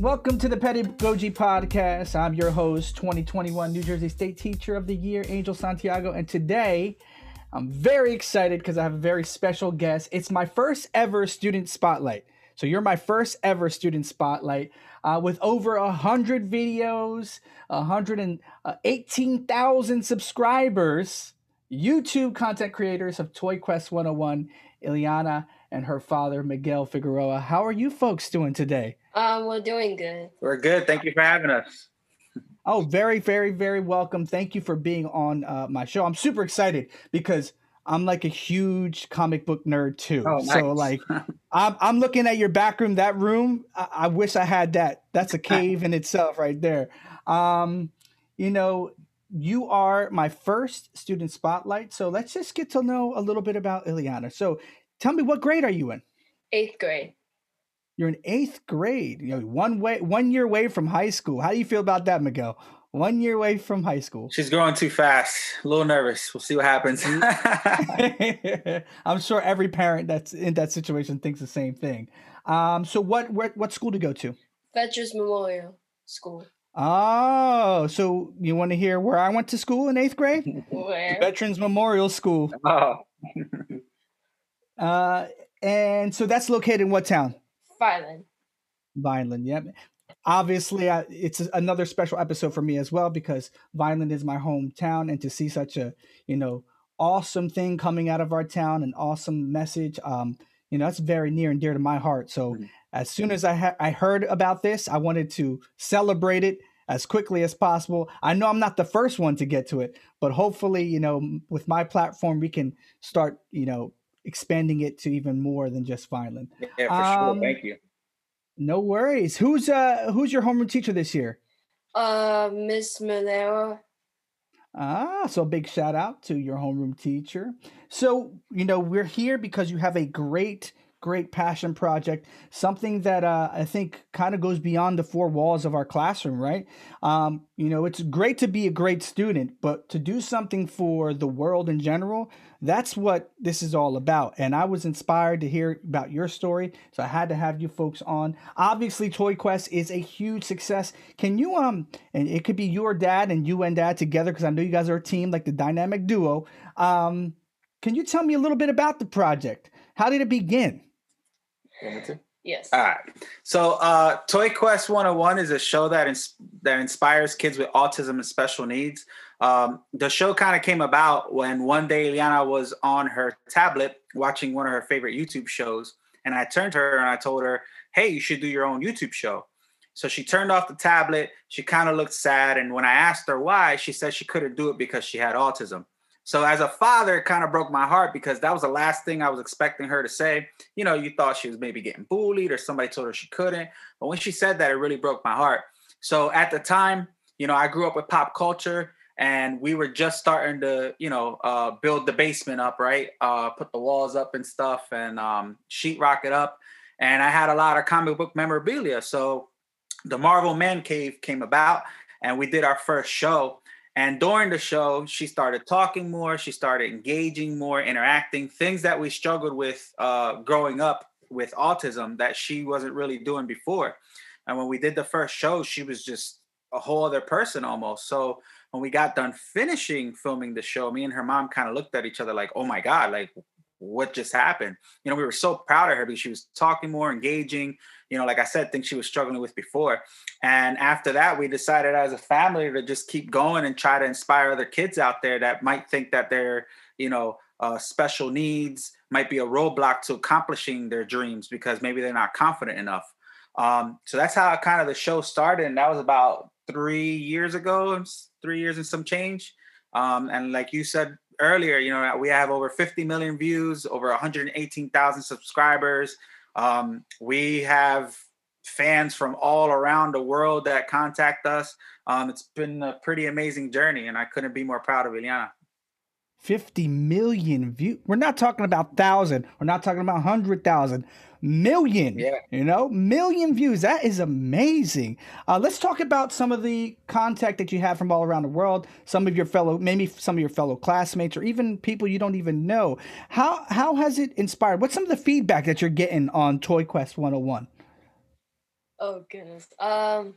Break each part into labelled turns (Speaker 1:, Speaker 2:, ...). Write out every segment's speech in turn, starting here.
Speaker 1: Welcome to the Pedagogy Podcast. I'm your host, 2021 New Jersey State Teacher of the Year, Angel Santiago. And today, I'm very excited because I have a very special guest. It's my first ever student spotlight. So, you're my first ever student spotlight uh, with over a 100 videos, 118,000 subscribers, YouTube content creators of Toy Quest 101, Illiana and her father, Miguel Figueroa. How are you folks doing today?
Speaker 2: Um, we're doing good.
Speaker 3: We're good. Thank you for having us.
Speaker 1: Oh, very, very, very welcome. Thank you for being on uh, my show. I'm super excited because I'm like a huge comic book nerd too. Oh, nice. So like, I'm I'm looking at your back room. That room, I, I wish I had that. That's a cave in itself, right there. Um, you know, you are my first student spotlight. So let's just get to know a little bit about Illiana. So, tell me, what grade are you in?
Speaker 2: Eighth grade.
Speaker 1: You're in eighth grade. You know, one way, one year away from high school. How do you feel about that, Miguel? One year away from high school.
Speaker 3: She's growing too fast. A little nervous. We'll see what happens.
Speaker 1: I'm sure every parent that's in that situation thinks the same thing. Um, so what, what what school to go to?
Speaker 2: Veterans Memorial School.
Speaker 1: Oh, so you want to hear where I went to school in eighth grade?
Speaker 2: Where?
Speaker 1: Veterans Memorial School.
Speaker 3: Oh.
Speaker 1: uh, and so that's located in what town?
Speaker 2: Vineland.
Speaker 1: Violin, yep. Obviously, I, it's another special episode for me as well because Vineland is my hometown, and to see such a you know awesome thing coming out of our town, an awesome message, um, you know that's very near and dear to my heart. So mm-hmm. as soon as I ha- I heard about this, I wanted to celebrate it as quickly as possible. I know I'm not the first one to get to it, but hopefully, you know, with my platform, we can start, you know, expanding it to even more than just Vineland.
Speaker 3: Yeah, for um, sure. Thank you.
Speaker 1: No worries. Who's uh who's your homeroom teacher this year?
Speaker 2: Uh Miss Malera.
Speaker 1: Ah, so big shout out to your homeroom teacher. So, you know, we're here because you have a great great passion project, something that uh, I think kind of goes beyond the four walls of our classroom, right? Um, you know, it's great to be a great student, but to do something for the world in general, that's what this is all about. And I was inspired to hear about your story, so I had to have you folks on. Obviously, Toy Quest is a huge success. Can you um, and it could be your dad and you and dad together because I know you guys are a team, like the dynamic duo. Um, can you tell me a little bit about the project? How did it begin?
Speaker 2: Yes.
Speaker 3: All right. So, uh, Toy Quest 101 is a show that ins- that inspires kids with autism and special needs. Um, the show kind of came about when one day Liana was on her tablet watching one of her favorite YouTube shows, and I turned to her and I told her, "Hey, you should do your own YouTube show." So she turned off the tablet. She kind of looked sad, and when I asked her why, she said she couldn't do it because she had autism. So as a father, it kind of broke my heart because that was the last thing I was expecting her to say. You know, you thought she was maybe getting bullied or somebody told her she couldn't. But when she said that, it really broke my heart. So at the time, you know, I grew up with pop culture and we were just starting to, you know, uh, build the basement up, right? Uh, put the walls up and stuff and um, sheetrock it up. And I had a lot of comic book memorabilia. So the Marvel Man Cave came about and we did our first show and during the show, she started talking more, she started engaging more, interacting, things that we struggled with uh, growing up with autism that she wasn't really doing before. And when we did the first show, she was just a whole other person almost. So when we got done finishing filming the show, me and her mom kind of looked at each other like, oh my God, like what just happened? You know, we were so proud of her because she was talking more, engaging, you know, like I said, things she was struggling with before. And after that, we decided as a family to just keep going and try to inspire other kids out there that might think that they're, you know, uh, special needs might be a roadblock to accomplishing their dreams because maybe they're not confident enough. Um, so that's how kind of the show started. And that was about three years ago, three years and some change. Um, and like you said earlier, you know, we have over 50 million views, over 118,000 subscribers. Um, we have fans from all around the world that contact us. Um, it's been a pretty amazing journey, and I couldn't be more proud of Illiana.
Speaker 1: 50 million views. We're not talking about thousand. We're not talking about hundred thousand. Million.
Speaker 3: Yeah.
Speaker 1: You know, million views. That is amazing. Uh, let's talk about some of the contact that you have from all around the world. Some of your fellow, maybe some of your fellow classmates, or even people you don't even know. How how has it inspired? What's some of the feedback that you're getting on Toy Quest 101?
Speaker 2: Oh goodness. Um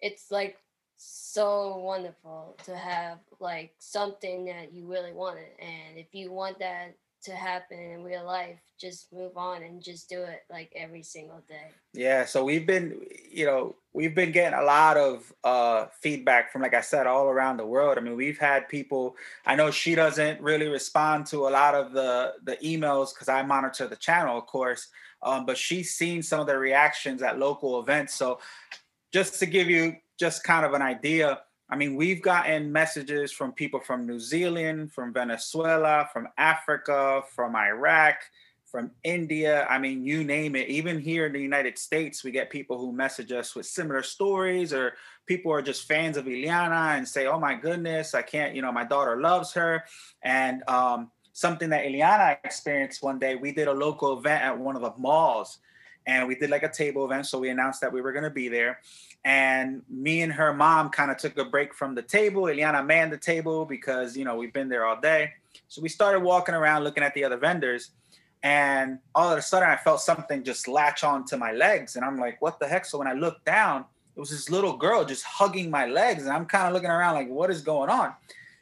Speaker 2: it's like so wonderful to have like something that you really wanted and if you want that to happen in real life just move on and just do it like every single day.
Speaker 3: Yeah so we've been you know we've been getting a lot of uh feedback from like i said all around the world. I mean we've had people i know she doesn't really respond to a lot of the the emails because i monitor the channel of course um, but she's seen some of the reactions at local events. So just to give you just kind of an idea, I mean, we've gotten messages from people from New Zealand, from Venezuela, from Africa, from Iraq, from India. I mean, you name it. Even here in the United States, we get people who message us with similar stories, or people are just fans of Illiana and say, "Oh my goodness, I can't." You know, my daughter loves her, and um, something that Illiana experienced one day. We did a local event at one of the malls, and we did like a table event. So we announced that we were going to be there, and me and her mom kind of took a break from the table. Illiana manned the table because you know we've been there all day. So we started walking around looking at the other vendors, and all of a sudden I felt something just latch onto my legs, and I'm like, "What the heck?" So when I looked down, it was this little girl just hugging my legs, and I'm kind of looking around like, "What is going on?"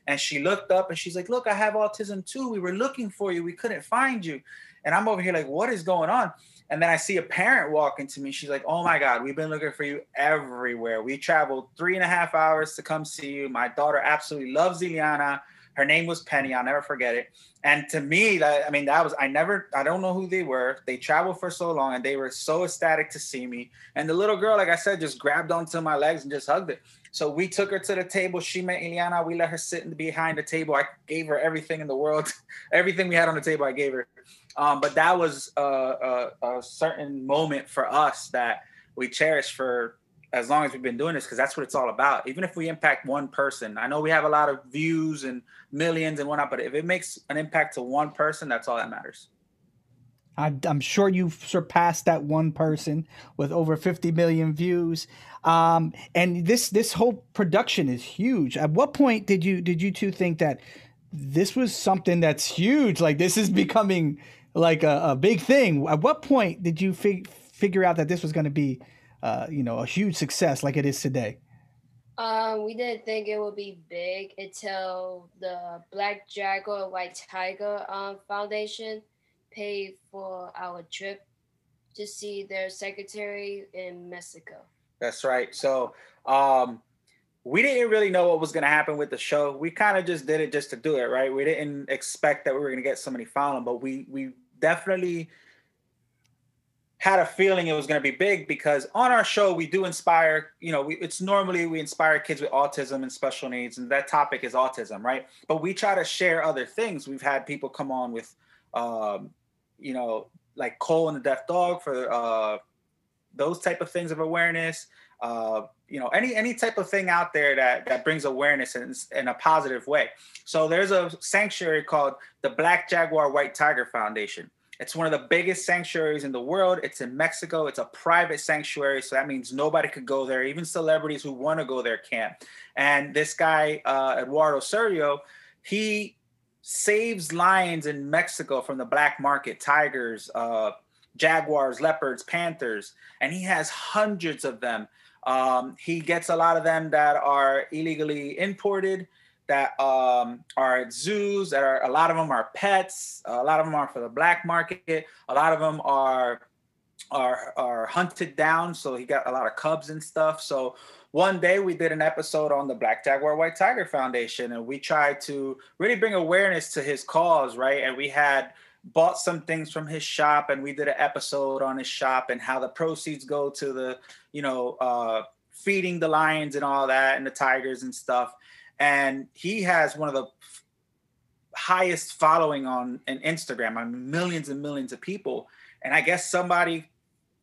Speaker 3: And she looked up and she's like, "Look, I have autism too. We were looking for you. We couldn't find you." And I'm over here like, "What is going on?" And then I see a parent walk into me. She's like, Oh my God, we've been looking for you everywhere. We traveled three and a half hours to come see you. My daughter absolutely loves Illiana. Her name was Penny. I'll never forget it. And to me, that, I mean, that was, I never, I don't know who they were. They traveled for so long and they were so ecstatic to see me. And the little girl, like I said, just grabbed onto my legs and just hugged it. So we took her to the table. She met Illiana. We let her sit behind the table. I gave her everything in the world. everything we had on the table, I gave her. Um, but that was a, a, a, certain moment for us that we cherish for as long as we've been doing this because that's what it's all about. Even if we impact one person, I know we have a lot of views and millions and whatnot, but if it makes an impact to one person, that's all that matters.
Speaker 1: I, am sure you've surpassed that one person with over 50 million views. Um, and this this whole production is huge. At what point did you did you two think that this was something that's huge? Like this is becoming like a, a big thing. At what point did you fig- figure out that this was going to be, uh, you know, a huge success like it is today?
Speaker 2: Um, we didn't think it would be big until the Black Jaguar White Tiger um, Foundation paid for our trip to see their secretary in Mexico.
Speaker 3: That's right. So um, we didn't really know what was going to happen with the show. We kind of just did it just to do it, right? We didn't expect that we were going to get so many following, but we we definitely had a feeling it was going to be big because on our show we do inspire you know we, it's normally we inspire kids with autism and special needs and that topic is autism right but we try to share other things we've had people come on with um, you know like cole and the deaf dog for uh, those type of things of awareness uh, you know any any type of thing out there that that brings awareness in, in a positive way. So there's a sanctuary called the black jaguar white tiger foundation. It's one of the biggest sanctuaries in the world. It's in mexico. It's a private sanctuary so that means nobody could go there. Even celebrities who want to go there can't. And this guy uh, eduardo Serio, he saves lions in mexico from the black market. Tigers uh, jaguars leopards panthers and he has hundreds of them um, he gets a lot of them that are illegally imported, that um, are at zoos. That are a lot of them are pets. A lot of them are for the black market. A lot of them are are are hunted down. So he got a lot of cubs and stuff. So one day we did an episode on the Black Jaguar White Tiger Foundation, and we tried to really bring awareness to his cause, right? And we had bought some things from his shop and we did an episode on his shop and how the proceeds go to the you know uh, feeding the lions and all that and the tigers and stuff. And he has one of the highest following on an instagram mean, millions and millions of people. And i guess somebody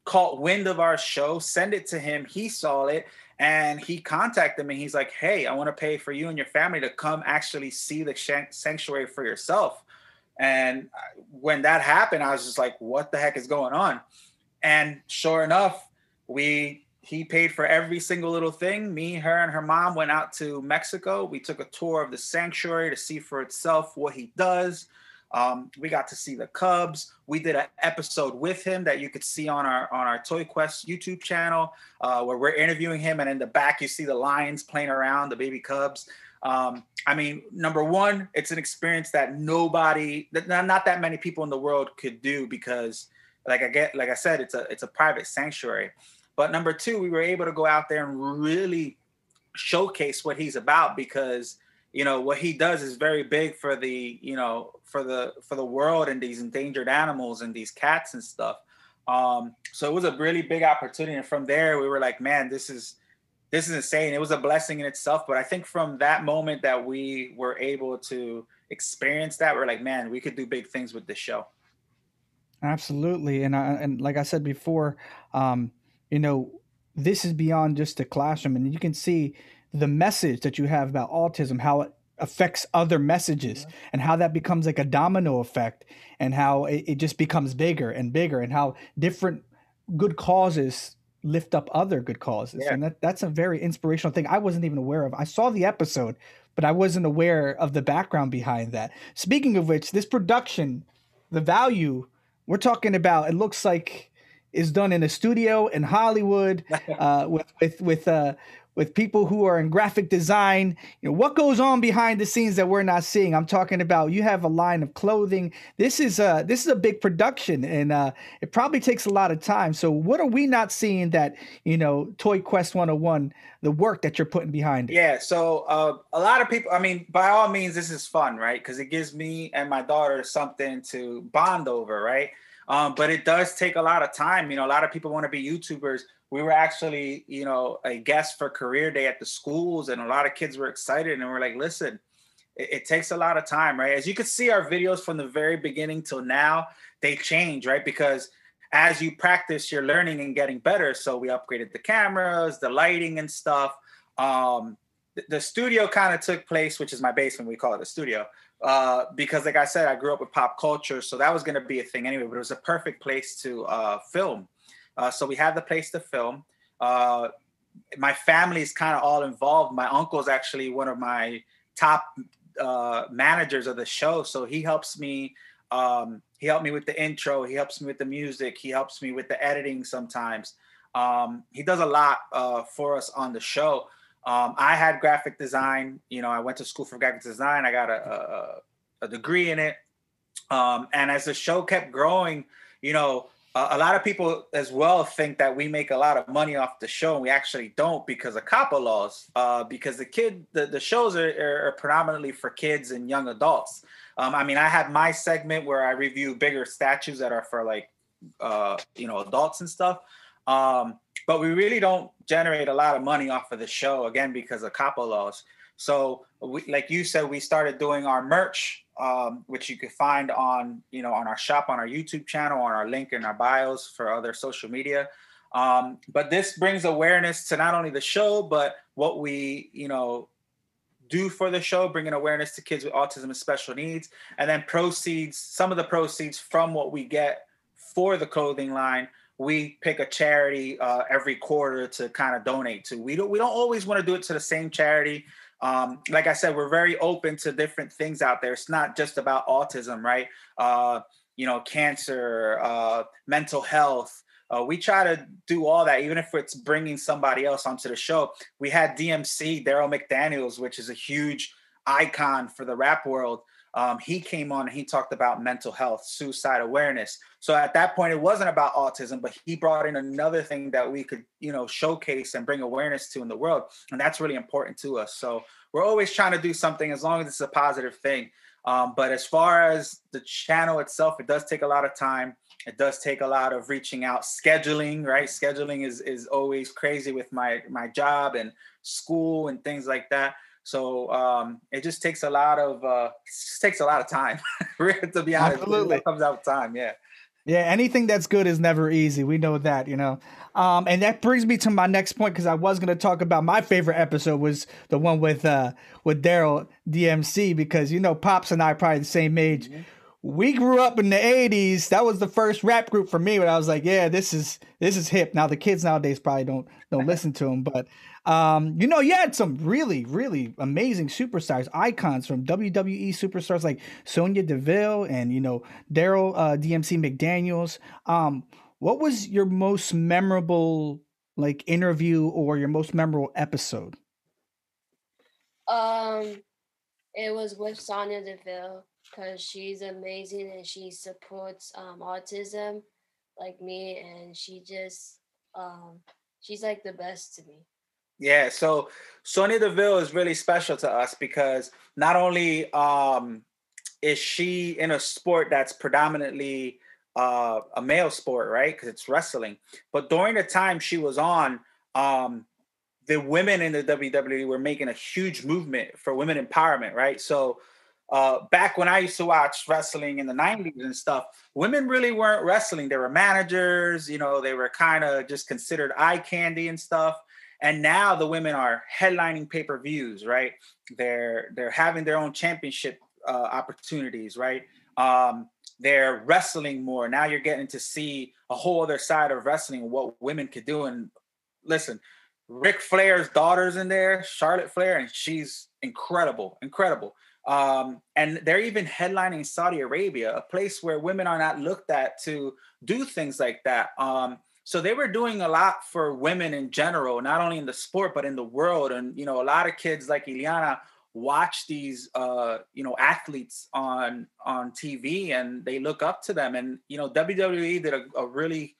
Speaker 3: caught wind of our show send it to him. He saw it and he contacted me. He's like hey i want to pay for you and your family to come actually see the sanctuary for yourself and when that happened, I was just like, what the heck is going on? And sure enough, we he paid for every single little thing. Me, her, and her mom went out to Mexico. We took a tour of the sanctuary to see for itself what he does. Um, we got to see the Cubs. We did an episode with him that you could see on our on our Toy Quest YouTube channel, uh, where we're interviewing him, and in the back you see the lions playing around the baby Cubs. Um, I mean, number one, it's an experience that nobody, that not that many people in the world could do because, like I get, like I said, it's a it's a private sanctuary. But number two, we were able to go out there and really showcase what he's about because you know what he does is very big for the you know for the for the world and these endangered animals and these cats and stuff um so it was a really big opportunity and from there we were like man this is this is insane. It was a blessing in itself but i think from that moment that we were able to experience that we're like man we could do big things with this show.
Speaker 1: Absolutely. And I, and like i said before um you know this is beyond just a classroom. And you can see the message that you have about autism how it affects other messages yeah. and how that becomes like a domino effect and how it, it, just becomes bigger and bigger and how different good causes lift up other good causes yeah. and that, that's a very inspirational thing i wasn't even aware of i saw the episode but i wasn't aware of the background behind that speaking of which this production the value we're talking about it looks like is done in a studio in Hollywood uh, with with with uh, with people who are in graphic design. You know what goes on behind the scenes that we're not seeing. I'm talking about you have a line of clothing. This is a this is a big production, and uh, it probably takes a lot of time. So what are we not seeing that you know Toy Quest 101, the work that you're putting behind it?
Speaker 3: Yeah. So uh, a lot of people. I mean, by all means, this is fun, right? Because it gives me and my daughter something to bond over, right? Um, but it does take a lot of time. You know, a lot of people want to be YouTubers. We were actually, you know, a guest for career day at the schools, and a lot of kids were excited. And we're like, listen, it, it takes a lot of time, right? As you can see, our videos from the very beginning till now, they change, right? Because as you practice, you're learning and getting better. So we upgraded the cameras, the lighting, and stuff. Um, the, the studio kind of took place, which is my basement. We call it a studio uh, because like I said, I grew up with pop culture, so that was going to be a thing anyway. But it was a perfect place to uh, film. Uh, so we had the place to film. Uh, my family is kind of all involved. My uncle is actually one of my top uh, managers of the show, so he helps me. Um, he helped me with the intro. He helps me with the music. He helps me with the editing sometimes. Um, he does a lot uh, for us on the show. Um, I had graphic design. You know, I went to school for graphic design. I got a, a, a degree in it. Um, and as the show kept growing, you know, a, lot of people as well think that we make a lot of money off the show, and we actually don't because of COPPA laws. Uh, because the kid, the, the shows are, are, predominantly for kids and young adults. Um, I mean, I had my segment where I review bigger statues that are for like, uh, you know, adults and stuff. Um, but we really don't generate a lot of money off of the show again because of COPPA laws. So, we, like you said, we started doing our merch, um, which you can find on you know on our shop, on our YouTube channel, on our link in our bios for other social media. Um, but this brings awareness to not only the show, but what we you know do for the show, bringing awareness to kids with autism and special needs, and then proceeds. Some of the proceeds from what we get for the clothing line we pick a charity uh, every quarter to kind of donate to. We don't we don't always want to do it to the same charity. Um, like I said, we're very open to different things out there. It's not just about autism, right? Uh, you know, cancer, uh, mental health. Uh, we try to do all that, even if it's bringing somebody else onto the show. We had DMC, Darryl McDaniels, which is a huge icon for the rap world um, he came on and he talked about mental health, suicide awareness. So at that point, it wasn't about autism, but he brought in another thing that we could, you know, showcase and bring awareness to in the world, and that's really important to us. So we're always trying to do something as long as it's a positive thing. Um, but as far as the channel itself, it does take a lot of time. It does take a lot of reaching out, scheduling. Right, scheduling is is always crazy with my my job and school and things like that. So um, it just takes a lot of uh, just takes a lot of time. to be honest, Absolutely. it comes out with time. Yeah.
Speaker 1: Yeah, anything that's good is never easy. We know that, you know. Um, and that brings me to my next point because I was going to talk about my favorite episode was the one with uh, with Darryl DMC because you know Pops and I are probably the same age. Mm-hmm. We grew up in the '80s. That was the first rap group for me. But I was like, yeah, this is this is hip. Now the kids nowadays probably don't don't listen to them, but Um, you know, you had some really, really amazing superstars, icons from WWE superstars like Sonya Deville and you know Darryl uh, DMC McDaniels. Um, what was your most memorable like interview or your most memorable episode?
Speaker 2: Um, it was with Sonya Deville because she's amazing and she supports um, autism like me, and she just um, she's like the best to me.
Speaker 3: Yeah, so Sonya Deville is really special to us because not only um, is she in a sport that's predominantly uh, a male sport, right? Because it's wrestling, but during the time she was on, um, the women in the WWE were making a huge movement for women empowerment, right? So uh, back when I used to watch wrestling in the 90s and stuff, women really weren't wrestling. They were managers, you know, they were kind of just considered eye candy and stuff. And now the women are headlining pay-per-views, right? They're they're having their own championship uh, opportunities, right? Um, they're wrestling more. Now you're getting to see a whole other side of wrestling, what women could do. And listen, Ric Flair's daughter's in there, Charlotte Flair, and she's incredible, incredible. Um, and they're even headlining Saudi Arabia, a place where women are not looked at to do things like that. Um, so they were doing a lot for women in general, not only in the sport but in the world. And you know, a lot of kids like Illiana watch these uh, you know athletes on on TV and they look up to them. And you know, WWE did a, a really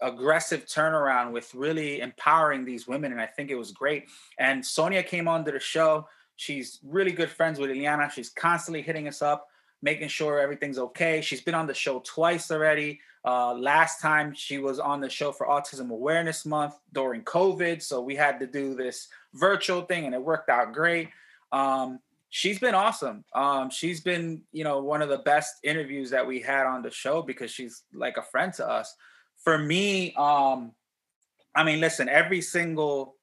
Speaker 3: aggressive turnaround with really empowering these women and i think it was great and Sonya came onto the show she's really good friends with Illiana. she's constantly hitting us up making sure everything's okay she's been on the show twice already uh, last time she was on the show for autism awareness month during covid so we had to do this virtual thing and it worked out great. Um, she's been awesome. Um, she's been you know one of the best interviews that we had on the show because she's like a friend to us. For me, um, I mean, listen, every single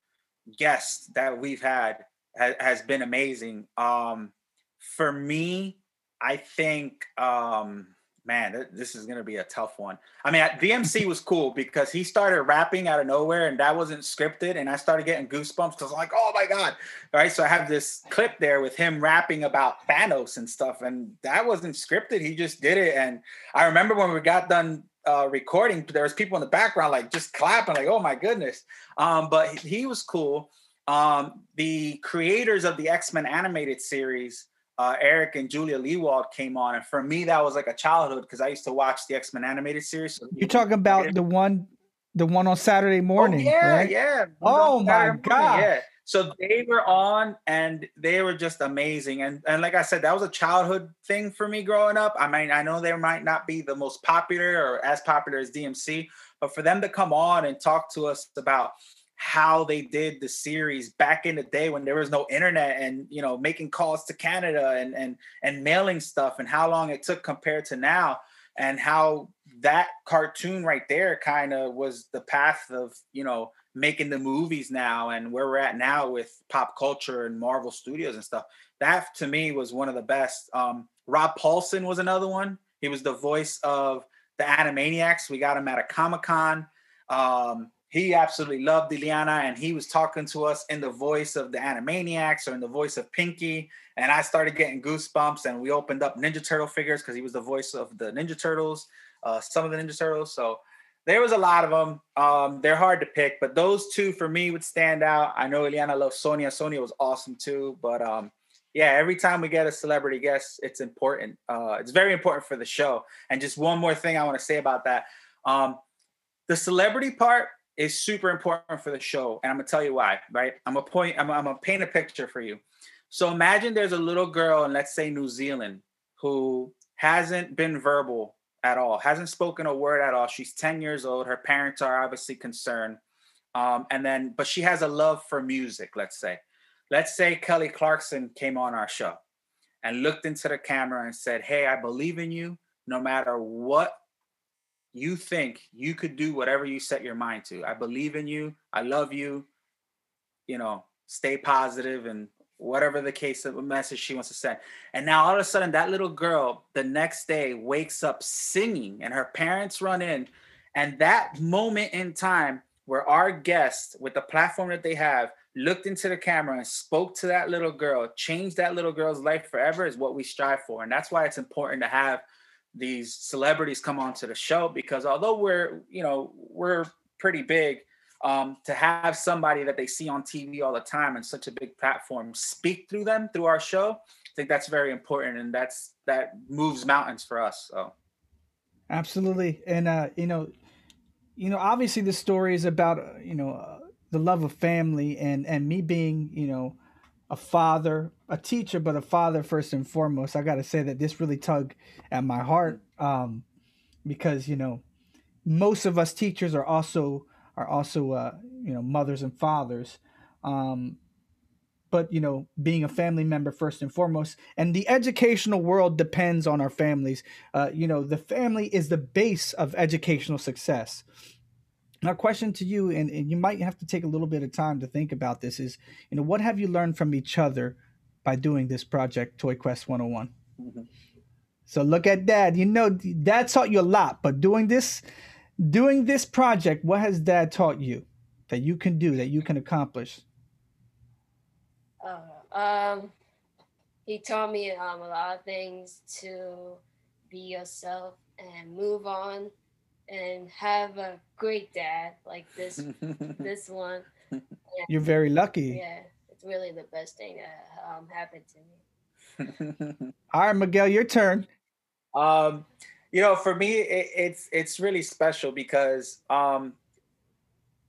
Speaker 3: guest that we've had ha- has been amazing. Um, for me, I think, um, man, this is gonna be a tough one. I mean, DMC was cool because he started rapping out of nowhere, and that wasn't scripted, and I started getting goosebumps because I'm like, oh my god, All right? So I have this clip there with him rapping about Thanos and stuff, and that wasn't scripted. He just did it, and I remember when we got done uh, recording, there was people in the background like just clapping, like, oh my goodness. Um, but he, he was cool. Um, the creators of the X-Men animated series, uh, Eric and Julia Lewald came on. And for me, that was like a childhood because I used to watch the X-Men animated series. So
Speaker 1: You're talking about the one the one on Saturday morning.
Speaker 3: Oh, yeah,
Speaker 1: right?
Speaker 3: yeah.
Speaker 1: Oh my god.
Speaker 3: Yeah. So they were on and they were just amazing. And and like I said, that was a childhood thing for me growing up. I mean, I know they might not be the most popular or as popular as DMC, but for them to come on and talk to us about how they did the series back in the day when there was no internet and you know making calls to Canada and and and mailing stuff and how long it took compared to now and how that cartoon right there kind of was the path of you know making the movies now and where we're at now with pop culture and Marvel Studios and stuff. That to me was one of the best. Um, Rob Paulsen was another one. He was the voice of the Animaniacs. We got him at a Comic Con. Um, he absolutely loved Illiana and he was talking to us in the voice of the Animaniacs or in the voice of Pinky. And I started getting goosebumps and we opened up Ninja Turtle figures because he was the voice of the Ninja Turtles, uh, some of the Ninja Turtles. So there was a lot of them. Um, they're hard to pick, but those two for me would stand out. I know Illiana loves Sonya. Sonya was awesome too, but um, yeah, every time we get a celebrity guest, it's important. Uh, it's very important for the show. And just one more thing I want to say about that: um, the celebrity part is super important for the show, and I'm gonna tell you why. Right? I'm a point. I'm, gonna paint a picture for you. So imagine there's a little girl in let's say New Zealand who hasn't been verbal at all, hasn't spoken a word at all. She's 10 years old. Her parents are obviously concerned. Um, and then, but she has a love for music, let's say. Let's say Kelly Clarkson came on our show and looked into the camera and said, Hey, I believe in you. No matter what you think, you could do whatever you set your mind to. I believe in you. I love you. You know, stay positive and whatever the case of a message she wants to send. And now all of a sudden, that little girl the next day wakes up singing, and her parents run in. And that moment in time where our guests, with the platform that they have, looked into the camera and spoke to that little girl, changed that little girl's life forever is what we strive for. And that's why it's important to have these celebrities come onto the show because although we're, you know, we're pretty big, um, to have somebody that they see on TV all the time and such a big platform speak through them through our show, I think that's very important and that's that moves mountains for us. So
Speaker 1: absolutely. And uh, you know, you know, obviously the story is about, uh, you know, uh, the love of family and and me being you know a father a teacher but a father first and foremost. I got to say that this really tug at my heart um, because you know most of us teachers are also are also uh, you know mothers and fathers. Um, but you know being a family member first and foremost and the educational world depends on our families. Uh, you know the family is the base of educational success. Our question to you, and, and you might have to take a little bit of time to think about this, is you know what have you learned from each other by doing this project, Toy Quest 101? Mm-hmm. So look at Dad. You know, Dad taught you a lot, but doing this, doing this project, what has Dad taught you that you can do, that you can accomplish?
Speaker 2: Uh, um, he taught me um, a lot of things to be yourself and move on and have a great dad like this this one. And
Speaker 1: You're very lucky.
Speaker 2: Yeah, it's really the best thing that um, happened to
Speaker 1: me. All right, Miguel, your turn.
Speaker 3: Um, you know, for me, it, it's it's really special because um,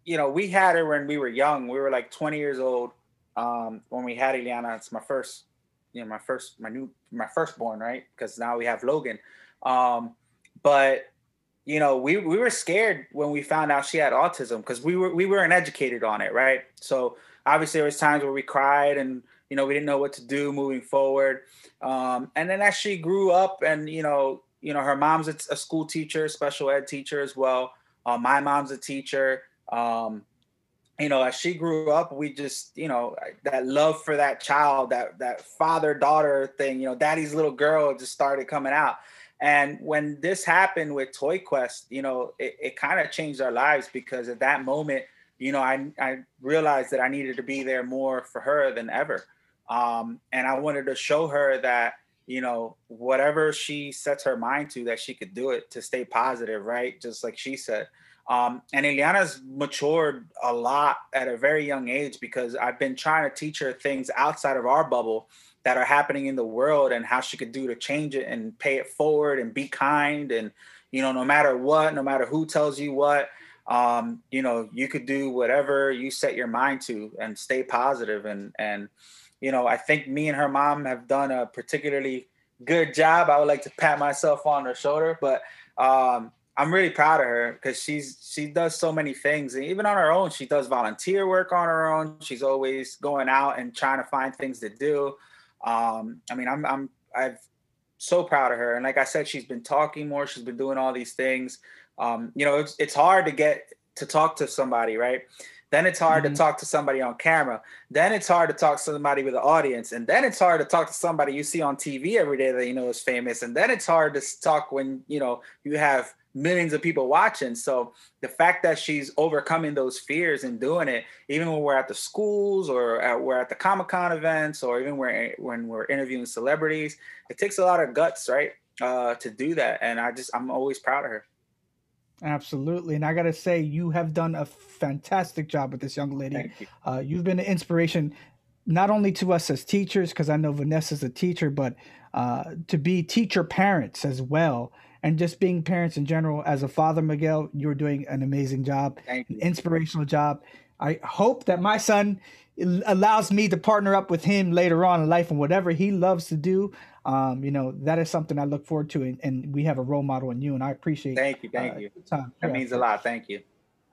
Speaker 3: you know, we had her when we were young. We were like 20 years old um, when we had Illiana. It's my first, you know, my first, my new, my firstborn, right? Because now we have Logan. Um, but you know, we we were scared when we found out she had autism because we were we weren't educated on it, right? So obviously there was times where we cried and you know we didn't know what to do moving forward. Um, and then as she grew up, and you know, you know, her mom's a, school teacher, special ed teacher as well. Uh, my mom's a teacher. Um, you know, as she grew up, we just, you know, that love for that child, that that father daughter thing, you know, daddy's little girl just started coming out. And when this happened with Toy Quest, you know, it, it kind of changed our lives because at that moment, you know, I, I realized that I needed to be there more for her than ever. Um, and I wanted to show her that, you know, whatever she sets her mind to, that she could do it to stay positive, right? Just like she said. Um, and Illiana's matured a lot at a very young age because I've been trying to teach her things outside of our bubble that are happening in the world and how she could do to change it and pay it forward and be kind and you know no matter what no matter who tells you what um, you know you could do whatever you set your mind to and stay positive. and and you know i think me and her mom have done a particularly good job i would like to pat myself on the shoulder but um, i'm really proud of her because she's she does so many things and even on her own she does volunteer work on her own she's always going out and trying to find things to do um, I mean, I'm I'm I've so proud of her, and like I said, she's been talking more. She's been doing all these things. Um, you know, it's it's hard to get to talk to somebody, right? Then it's hard mm-hmm. to talk to somebody on camera. Then it's hard to talk to somebody with an audience, and then it's hard to talk to somebody you see on TV every day that you know is famous. And then it's hard to talk when you know you have millions of people watching. So the fact that she's overcoming those fears and doing it, even when we're at the schools or at, we're at the Comic Con events or even when, when we're interviewing celebrities, it takes a lot of guts, right, uh, to do that. And I just, I'm always proud of her.
Speaker 1: Absolutely. And I got to say, you have done a fantastic job with this young lady. You. Uh, you've been an inspiration not only to us as teachers, because I know Vanessa's a teacher, but uh, to be teacher parents as well and just being parents in general. As a father, Miguel, you're doing an amazing job, an inspirational job. I hope that my son allows me to partner up with him later on in life and whatever he loves to do. Um, you know, that is something I look forward to, and, and, we have a role model in you, and I appreciate.
Speaker 3: Thank you, thank uh, you. Time. That yeah. means a lot. Thank you.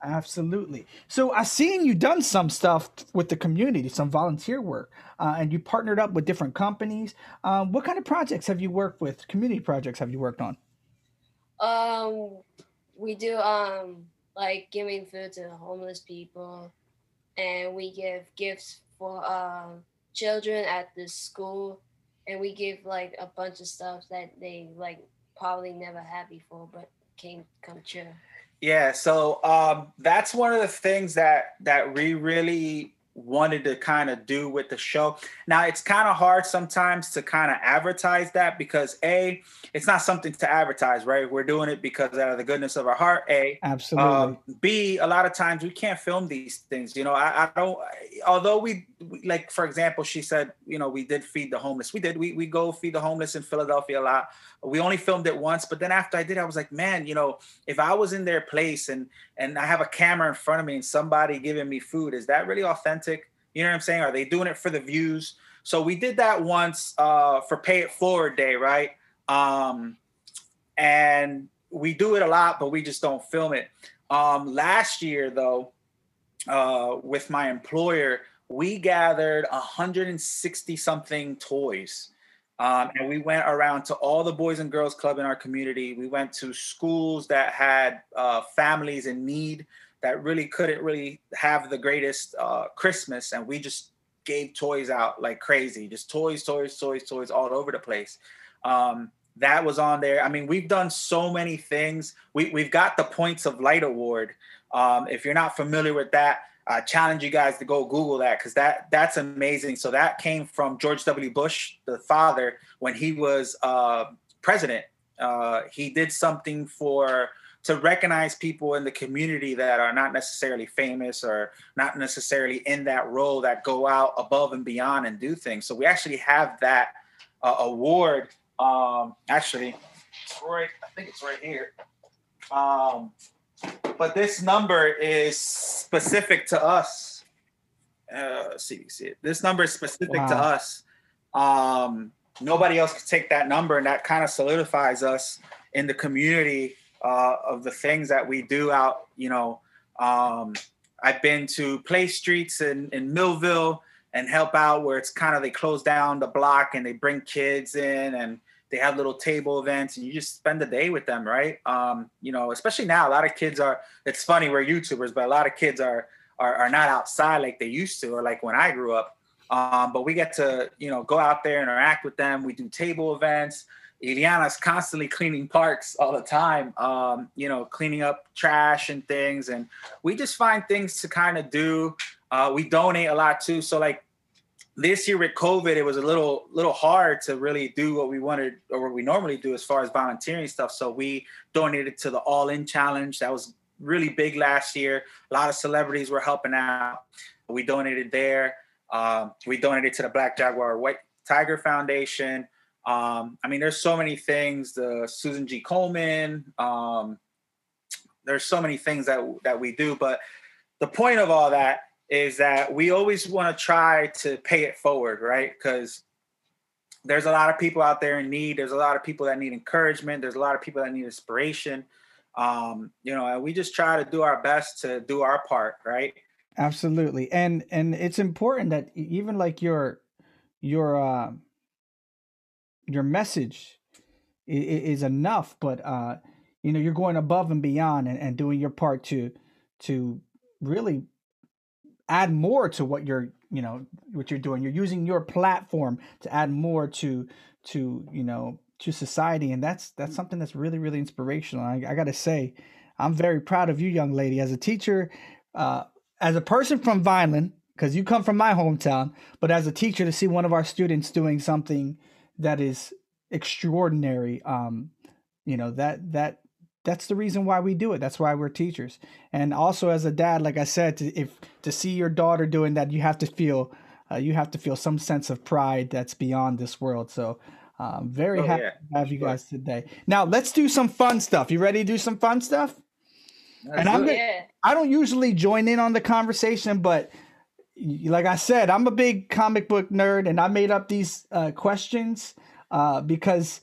Speaker 1: Absolutely. So I seen you done some stuff with the community, some volunteer work, uh, and you partnered up with different companies. Um, what kind of projects have you worked with? Community projects have you worked on?
Speaker 2: Um, we do um like giving food to homeless people, and we give gifts for um children at the school, and we give like a bunch of stuff that they like probably never had before, but came come true.
Speaker 3: Yeah, so um, that's one of the things that that we really wanted to kind of do with the show. Now it's kind of hard sometimes to kind of advertise that because a it's not something to advertise, right? We're doing it because out of the goodness of our heart. A
Speaker 1: absolutely. Um,
Speaker 3: B a lot of times we can't film these things. You know, I, I don't. Although we, we like for example, she said, you know, we did feed the homeless. We did. We we go feed the homeless in Philadelphia a lot. We only filmed it once, but then after I did, I was like, man, you know, if I was in their place and and I have a camera in front of me and somebody giving me food, is that really authentic? You know what I'm saying? Are they doing it for the views? So we did that once uh, for Pay It Forward Day, right? Um, and we do it a lot, but we just don't film it. Um, last year, though, uh, with my employer, we gathered 160 something toys um, and we went around to all the Boys and Girls Club in our community. We went to schools that had uh, families in need that really couldn't really have the greatest uh, Christmas, and we just gave toys out like crazy, just toys, toys, toys, toys all over the place. Um, that was on there. I mean, we've done so many things. We, we've got the Points of Light Award. Um, if you're not familiar with that, I challenge you guys to go Google that because that that's amazing. So that came from George W. Bush, the father, when he was uh, president. Uh, he did something for to recognize people in the community that are not necessarily famous or not necessarily in that role that go out above and beyond and do things. So we actually have that uh, award. Um, actually, it's right. I think it's right here. Um, but this number is specific to us. Uh, see, see it. This number is specific wow. to us. Um, nobody else can take that number, and that kind of solidifies us in the community uh, of the things that we do out. You know, um, I've been to play streets in, in Millville and help out where it's kind of they close down the block and they bring kids in and they have little table events and you just spend the day with them right um, you know especially now a lot of kids are it's funny we're youtubers but a lot of kids are are, are not outside like they used to or like when i grew up um, but we get to you know go out there interact with them we do table events Illiana's constantly cleaning parks all the time, um, you know, cleaning up trash and things. And we just find things to kind of do. Uh, we donate a lot too. So, like, this year with COVID, it was a little little hard to really do what we wanted or what we normally do as far as volunteering stuff. So we donated to the All In Challenge. That was really big last year. A lot of celebrities were helping out. We donated there. Um, we donated to the Black Jaguar White Tiger Foundation. Um, I mean, there's so many things. The Susan G. Komen. Um, there's so many things that that we do, but the point of all that is that we always want to try to pay it forward, right? Because there's a lot of people out there in need. There's a lot of people that need encouragement. There's a lot of people that need inspiration. Um, you know, and we just try to do our best to do our part, right?
Speaker 1: Absolutely, and and it's important that even like your your uh, your message is, is enough, but uh, you know you're going above and beyond and, and doing your part to to really add more to what you're you know what you're doing. You're using your platform to add more to to you know to society and that's that's something that's really really inspirational. I, I gotta say i'm very proud of you young lady. As a teacher uh, as a person from vineland because you come from my hometown but as a teacher to see one of our students doing something that is extraordinary um you know that that that's the reason why we do it. That's why we're teachers. And also as a dad like i said to, if to see your daughter doing that you have to feel uh, you have to feel some sense of pride that's beyond this world. So i'm um, very oh, happy yeah. to have you guys today. Now let's do some fun stuff. You ready to do some fun stuff?
Speaker 2: That's and i'm yeah.
Speaker 1: i don't usually join in on the conversation but like i said i'm a big comic book nerd and i made up these uh, questions uh, because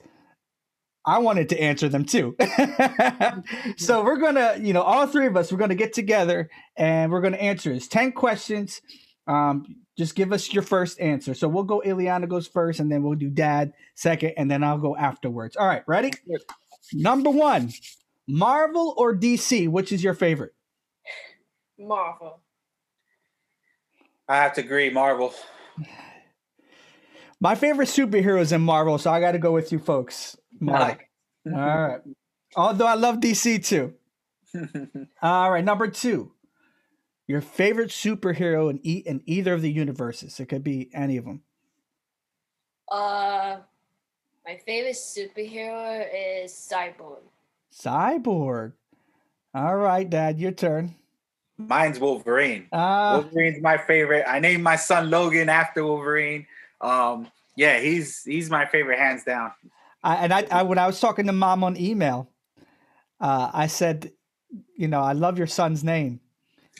Speaker 1: I wanted to answer them too. so we're gonna, you know, all three of us, we're gonna get together and we're gonna answer this. 10 questions. Um, just give us your first answer. So we'll go Illiana goes first, and then we'll do dad second, and then I'll go afterwards. All right, ready? Number one, Marvel or DC, which is your favorite?
Speaker 2: Marvel.
Speaker 3: I have to agree, Marvel.
Speaker 1: My favorite superhero is in Marvel, so I got to go with you folks. Marvel. All right. Although I love DC too. All right, number two. Your favorite superhero in, e- in either of the universes. It could be any of them.
Speaker 2: Uh, my favorite superhero is Cyborg.
Speaker 1: Cyborg. All right, Dad, your turn.
Speaker 3: Mine's Wolverine.
Speaker 1: Uh,
Speaker 3: Wolverine's my favorite. I named my son Logan after Wolverine. Um, yeah, he's he's my favorite hands down.
Speaker 1: I, and I, I, when I was talking to mom on email, uh, I said, you know, I love your son's name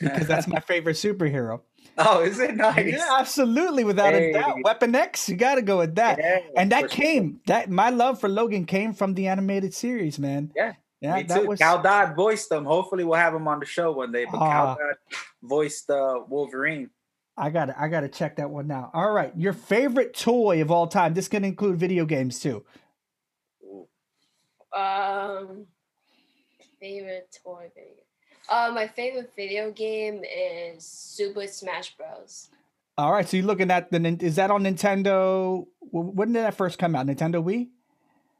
Speaker 1: because that's my favorite superhero.
Speaker 3: Oh, is it nice?
Speaker 1: Yeah, absolutely, without
Speaker 3: Hey.
Speaker 1: a doubt. Weapon X, you got to go with that.
Speaker 3: Yeah,
Speaker 1: and that
Speaker 3: for sure.
Speaker 1: came that my love for Logan came from the animated series, man.
Speaker 3: Yeah,
Speaker 1: yeah,
Speaker 3: Me
Speaker 1: that
Speaker 3: too.
Speaker 1: was
Speaker 3: Cal Dodd voiced them. Hopefully, we'll have him on the show one day. But
Speaker 1: Ah.
Speaker 3: Cal Dodd voiced uh, Wolverine.
Speaker 1: I got to I got to check that one now. All right, your favorite toy of all time. This can include video games too.
Speaker 2: Um, favorite toy video. Uh, my favorite video game is Super Smash Bros.
Speaker 1: All right, so you're looking at the is that on Nintendo? When did that first come out? Nintendo Wii.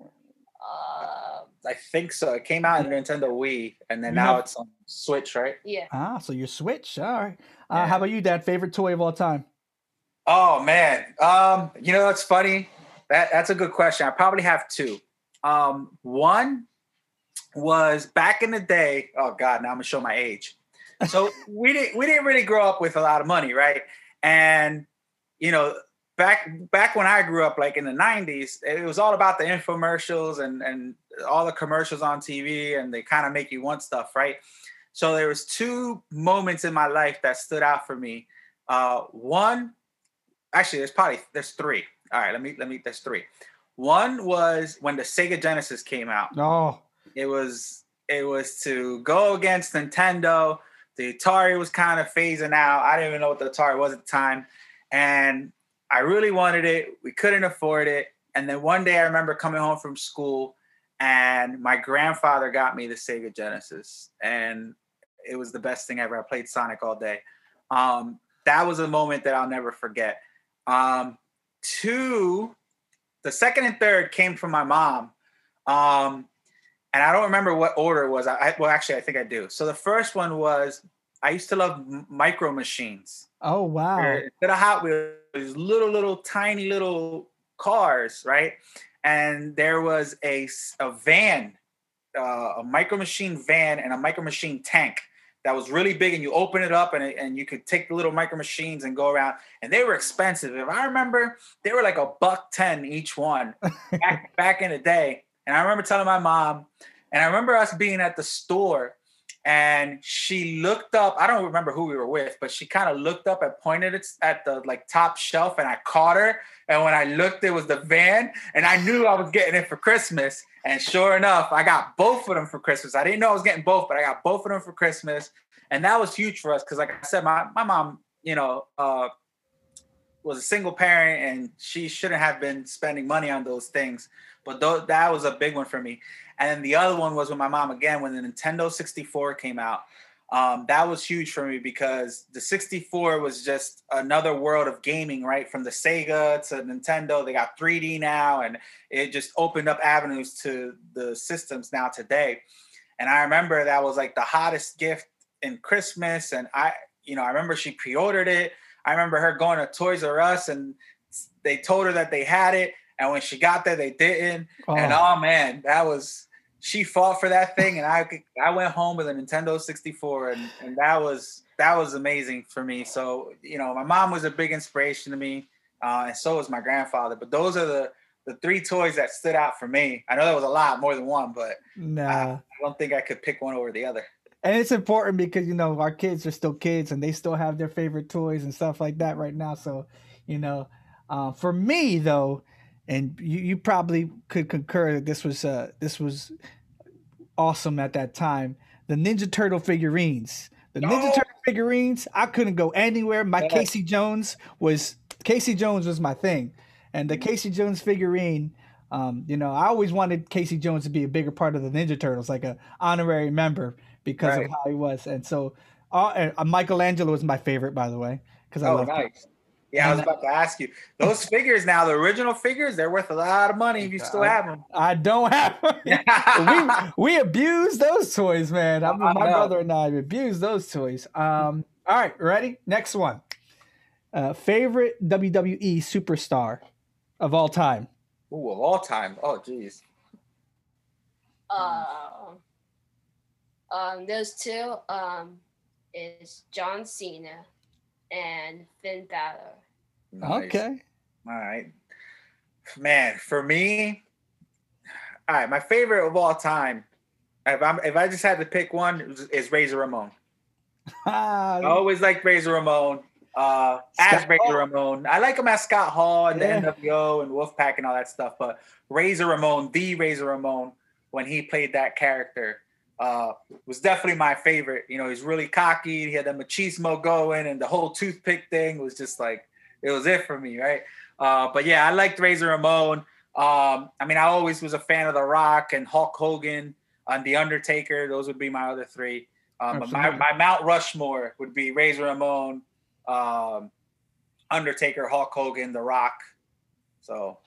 Speaker 2: Uh,
Speaker 3: I think so. It came out in Nintendo Wii, and then now
Speaker 1: have-
Speaker 3: it's on Switch, right?
Speaker 2: yeah.
Speaker 1: Ah, so your Switch. All right. Uh,
Speaker 3: Yeah.
Speaker 1: How about you, Dad? Favorite toy of all time?
Speaker 3: Oh man, um, you know what's funny? That that's a good question. I probably have two. Um, one was back in the day. Oh God, now I'm gonna show my age. So we didn't we didn't really grow up with a lot of money, right? And you know, back back when I grew up, like in the '90s, it was all about the infomercials and and all the commercials on TV, and they kind of make you want stuff, right? So there was two moments in my life that stood out for me. Uh, one actually there's probably there's three all right let me let me there's three one was when the sega genesis came out.
Speaker 1: Oh,
Speaker 3: it was it was to go against nintendo. The atari was kind of phasing out. I didn't even know what the atari was at the time. And i really wanted it. We couldn't afford it. And then one day i remember coming home from school and my grandfather got me the sega genesis. And it was the best thing ever. I played sonic all day. Um, that was a moment that i'll never forget. Um, two, the second and third came from my mom. Um, and I don't remember what order it was. I, I well, actually, I think I do. So the first one was I used to love micro machines.
Speaker 1: oh wow.
Speaker 3: Instead of Hot Wheels, little, little, tiny little cars, right? And there was a a van, uh, a micro machine van, and a micro machine tank that was really big. And you open it up, and, it, and you could take the little micro machines and go around. And they were expensive. If I remember, they were like a buck ten each one back, back in the day. And I remember telling my mom, and I remember us being at the store and she looked up i don't remember who we were with but she kind of looked up and pointed it at the like top shelf and i caught her. And when i looked it was the van and i knew i was getting it for christmas. And sure enough i got both of them for christmas. I didn't know i was getting both but i got both of them for christmas. And that was huge for us because like i said my, my mom you know uh, was a single parent and she shouldn't have been spending money on those things but th- that was a big one for me and then the other one was with my mom again when the Nintendo 64 came out. Um, that was huge for me because the 64 was just another world of gaming, right? From the Sega to Nintendo, they got 3D now, and it just opened up avenues to the systems now today. And I remember that was like the hottest gift in Christmas, and I, you know, I remember she pre-ordered it. I remember her going to Toys R Us, and they told her that they had it, and when she got there, they didn't.
Speaker 1: Oh,
Speaker 3: And oh man, that was she fought for that thing, and I I went home with a Nintendo 64, and and that was that was amazing for me. So you know, my mom was a big inspiration to me, uh, and so was my grandfather. But those are the the three toys that stood out for me. I know there was a lot more than one, but
Speaker 1: nah.
Speaker 3: I don't think I could pick one over the other.
Speaker 1: And it's important because you know our kids are still kids and they still have their favorite toys and stuff like that right now. So, you know, uh, for me though, and you, you probably could concur that this was uh, this was awesome at that time. The Ninja Turtle figurines, the Ninja
Speaker 3: Oh.
Speaker 1: Turtle figurines, I couldn't go anywhere. My
Speaker 3: Yes.
Speaker 1: Casey Jones was Casey Jones was my thing, and
Speaker 3: Mm-hmm.
Speaker 1: the Casey Jones figurine. Um, you know, I always wanted Casey Jones to be a bigger part of the Ninja Turtles, like a honorary member because
Speaker 3: Right.
Speaker 1: of how he was. And so, uh, uh, Michelangelo was my favorite, by the way, because I
Speaker 3: Oh,
Speaker 1: love.
Speaker 3: nice. Yeah, I was about to ask you. Those figures now, the original figures, they're worth a lot of money if you still have them.
Speaker 1: I don't have. we we abuse those toys, man. I,
Speaker 3: I
Speaker 1: my
Speaker 3: know.
Speaker 1: brother and I abuse those toys. Um, All right, ready? Next one. Uh, favorite WWE superstar of all time.
Speaker 3: Ooh, of all time. Oh, jeez.
Speaker 2: Uh, um, those two um, is John Cena and Finn Balor.
Speaker 3: Nice.
Speaker 1: Okay.
Speaker 3: All right. Man, for me, all right, my favorite of all time, if I'm if I just had to pick one, is Razor Ramon.
Speaker 1: Ah,
Speaker 3: I always like Razor Ramon. Uh, as Razor
Speaker 1: Hall.
Speaker 3: Ramon, I like him as Scott Hall and
Speaker 1: Yeah.
Speaker 3: the NWO and Wolfpack and all that stuff. But Razor Ramon, the Razor Ramon, when he played that character, uh, was definitely my favorite. You know, he's really cocky. He had the machismo going, and the whole toothpick thing was just like it was it for me, right? Uh, but yeah, I liked Razor Ramon. Um, I mean, I always was a fan of The Rock and Hulk Hogan and The Undertaker. Those would be my other three. Um, but my, my Mount Rushmore would be Razor Ramon, um, Undertaker, Hulk Hogan, The Rock. So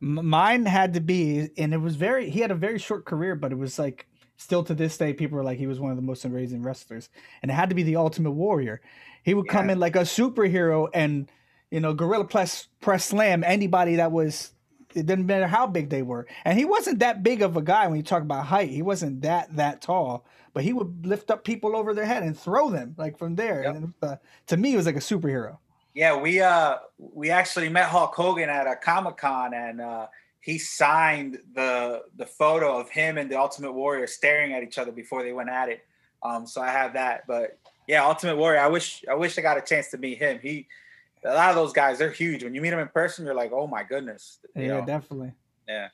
Speaker 1: mine had to be, and it was very. He had a very short career, but it was like still to this day, people are like he was one of the most amazing wrestlers, and it had to be the Ultimate Warrior. He would come in like a superhero, and you know, gorilla press press slam anybody that was. It didn't matter how big they were, and he wasn't that big of a guy when you talk about height. He wasn't that that tall, but he would lift up people over their head and throw them like from there.
Speaker 3: Yep.
Speaker 1: And, uh, to me, it was like a superhero.
Speaker 3: yeah, we uh we actually met Hulk Hogan at a Comic Con and uh he signed the the photo of him and the Ultimate Warrior staring at each other before they went at it. Um so I have that. But yeah, Ultimate Warrior, I wish I wish I got a chance to meet him. He a lot of those guys, they're huge. When you meet them in person, you're like, oh my goodness. you
Speaker 1: Yeah,
Speaker 3: know?
Speaker 1: definitely.
Speaker 3: Yeah.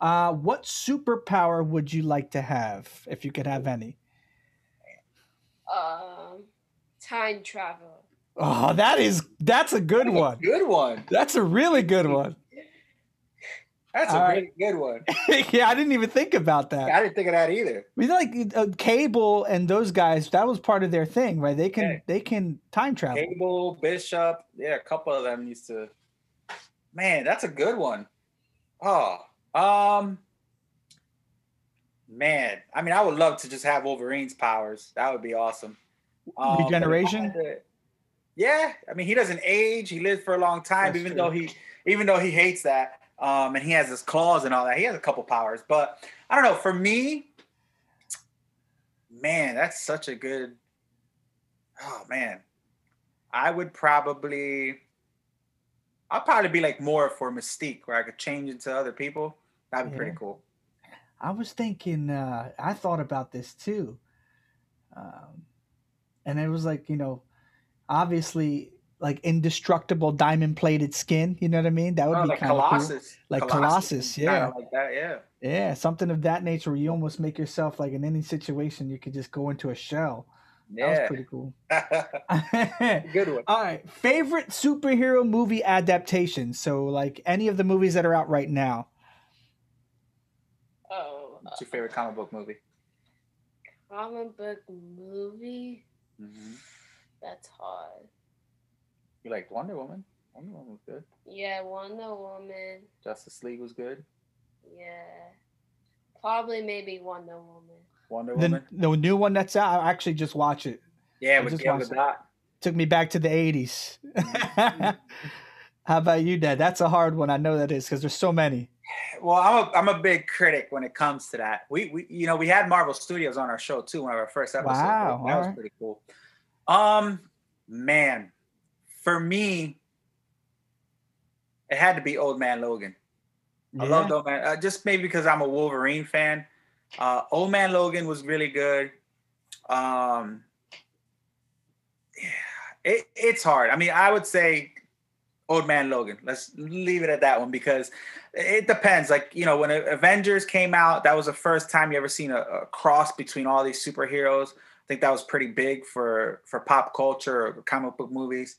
Speaker 1: Uh, what superpower would you like to have if you could have any?
Speaker 2: Um, time travel.
Speaker 1: Oh, that is that's a good one.
Speaker 3: Good one.
Speaker 1: That's a really good one.
Speaker 3: That's a
Speaker 1: All
Speaker 3: really good one.
Speaker 1: yeah, I didn't even think about that.
Speaker 3: I didn't think of that either.
Speaker 1: We like uh, Cable and those guys. That was part of their thing, right? They can
Speaker 3: Yeah.
Speaker 1: they can time travel.
Speaker 3: Cable, Bishop, yeah, a couple of them used to. Man, that's a good one. Oh, um, man, I mean, I would love to just have Wolverine's powers. That would be awesome. Um, I
Speaker 1: Regeneration?
Speaker 3: to- yeah, I mean, he doesn't age. He lived for a long time,
Speaker 1: That's
Speaker 3: even
Speaker 1: true.
Speaker 3: though he, even though he hates that. Um, and he has his claws and all that. He has a couple powers, but I don't know. For me, man, that's such a good. Oh man, I would probably. I'd probably be like more for Mystique, where I could change into other people. That'd be
Speaker 1: Yeah.
Speaker 3: pretty cool.
Speaker 1: I was thinking. Uh, I thought about this too, um, and it was like you know, obviously like indestructible diamond plated skin. You know what I mean? That would
Speaker 3: Oh,
Speaker 1: be
Speaker 3: like
Speaker 1: kind of cool.
Speaker 3: Colossus,
Speaker 1: Like Colossus,
Speaker 3: kinda
Speaker 1: yeah.
Speaker 3: like that, yeah.
Speaker 1: Yeah, something of that nature where you almost make yourself like in any situation you could just go into a shell. Yeah. That was pretty cool.
Speaker 3: good one.
Speaker 1: All right, favorite superhero movie adaptation. So like any of the movies that are out right now.
Speaker 2: Oh,
Speaker 3: What's your favorite comic book movie?
Speaker 2: comic book movie.
Speaker 3: Mm-hmm.
Speaker 2: That's hard.
Speaker 3: You liked Wonder Woman? Wonder Woman was good.
Speaker 2: Yeah, Wonder Woman.
Speaker 3: Justice League was good.
Speaker 2: Yeah, probably maybe Wonder Woman.
Speaker 3: Wonder
Speaker 1: The,
Speaker 3: Woman.
Speaker 1: the new one that's out, I actually just watch it.
Speaker 3: Yeah,
Speaker 1: I
Speaker 3: with
Speaker 1: just
Speaker 3: Gal
Speaker 1: watched it.
Speaker 3: Gadot.
Speaker 1: Took me back to the 80s. How about you, Dad? That's a hard one. I know that is because there's so many.
Speaker 3: Well, I'm a I'm a big critic when it comes to that. We we you know we had Marvel Studios on our show too, one of our first episodes.
Speaker 1: Wow,
Speaker 3: that was
Speaker 1: alright.
Speaker 3: pretty cool. Um, man, for me, it had to be Old Man Logan. I
Speaker 1: Yeah.
Speaker 3: loved Old Man, uh, just maybe because I'm a Wolverine fan. Uh, Old Man Logan was really good. Um, yeah, it, it's hard. I mean, I would say Old Man Logan. Let's leave it at that one because it depends. Like you know, when Avengers came out, that was the first time you ever seen a, a cross between all these superheroes. I think that was pretty big for for pop culture or comic book movies.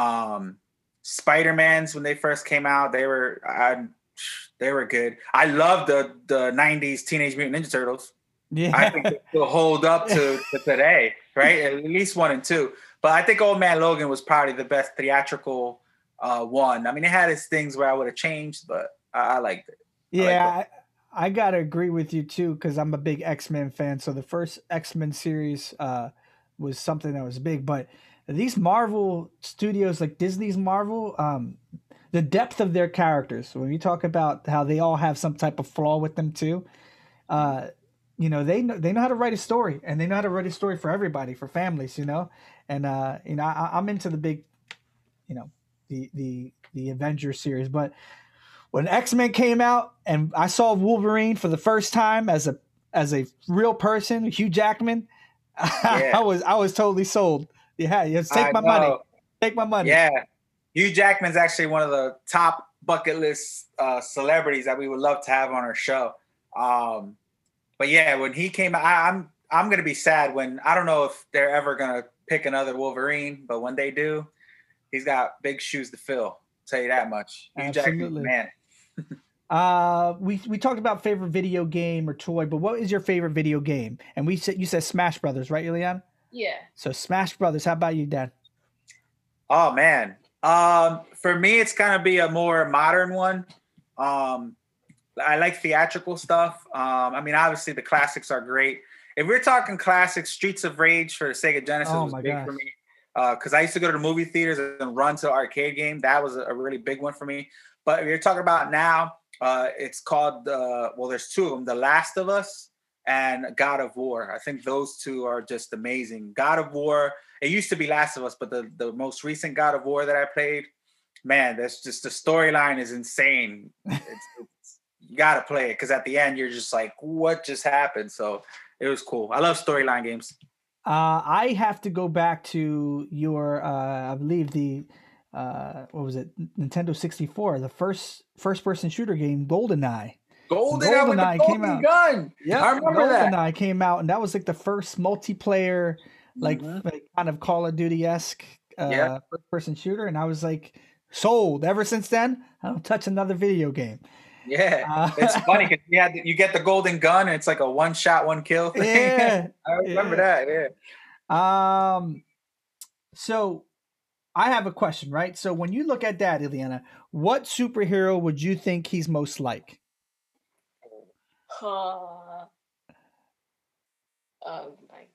Speaker 3: Um, Spider Mans when they first came out, they were I, they were good. I love the the '90s Teenage Mutant Ninja Turtles.
Speaker 1: Yeah.
Speaker 3: I think they still hold up to, to today, right? At least one and two. But I think Old Man Logan was probably the best theatrical uh, one. I mean, it had its things where I would have changed, but I, I liked it.
Speaker 1: Yeah, I, I gotta agree with you too because I'm a big X Men fan. So the first X Men series uh, was something that was big, but these Marvel studios, like Disney's Marvel, um, the depth of their characters. When you talk about how they all have some type of flaw with them too, uh, you know they know they know how to write a story, and they know how to write a story for everybody, for families, you know. And uh, you know, I, I'm into the big, you know, the the the Avengers series, but when X Men came out and I saw Wolverine for the first time as a as a real person, Hugh Jackman,
Speaker 3: Yeah.
Speaker 1: I was I was totally sold. Yeah, you take
Speaker 3: I
Speaker 1: my money. Take my money.
Speaker 3: Yeah. Hugh Jackman's actually one of the top bucket list uh, celebrities that we would love to have on our show. Um, but yeah, when he came out, I, I'm I'm gonna be sad when I don't know if they're ever gonna pick another Wolverine, but when they do, he's got big shoes to fill. tell you that much. Hugh Jackman, man.
Speaker 1: Uh, we we talked about favorite video game or toy, but what is your favorite video game? And we said you said Smash Brothers, right, Julian?
Speaker 2: Yeah.
Speaker 1: So Smash Brothers. How about you, Dad?
Speaker 3: Oh man. Um, for me, it's gonna be a more modern one. Um, I like theatrical stuff. Um, I mean, obviously the classics are great. If we're talking classics, Streets of Rage for the Sega Genesis
Speaker 1: Oh
Speaker 3: was big
Speaker 1: gosh.
Speaker 3: for me. Because I used to go to the movie theaters and run to arcade game. That was a, a really big one for me. But if you're talking about now, uh, it's called uh, well, there's two of them: The Last of Us and God of War. I think those two are just amazing. God of War. It used to be Last of Us, but the the most recent God of War that I played, man, that's just the storyline is insane. It's, it's, you gotta play it because at the end you're just like, what just happened? So it was cool. I love storyline games.
Speaker 1: Uh, I have to go back to your, uh, I believe the, uh, what was it, Nintendo sixty four, the first first person shooter game, GoldenEye.
Speaker 3: Golden, Eye
Speaker 1: came out.
Speaker 3: gun.
Speaker 1: Yeah,
Speaker 3: I remember that.
Speaker 1: GoldenEye came out, and that was like the first multiplayer, like,
Speaker 3: Mhm.
Speaker 1: like kind of Call of Duty esque, uh,
Speaker 3: Yeah.
Speaker 1: first person shooter, and I was like sold. Ever since then, I don't touch another video game.
Speaker 3: yeah.
Speaker 1: Uh,
Speaker 3: It's funny because you had you get the golden gun and it's like a one shot, one kill thing.
Speaker 1: yeah.
Speaker 3: I remember
Speaker 1: yeah.
Speaker 3: that. Yeah.
Speaker 1: Um, so I have a question, right? So when you look at that, Illiana, what superhero would you think he's most like?
Speaker 2: Oh my.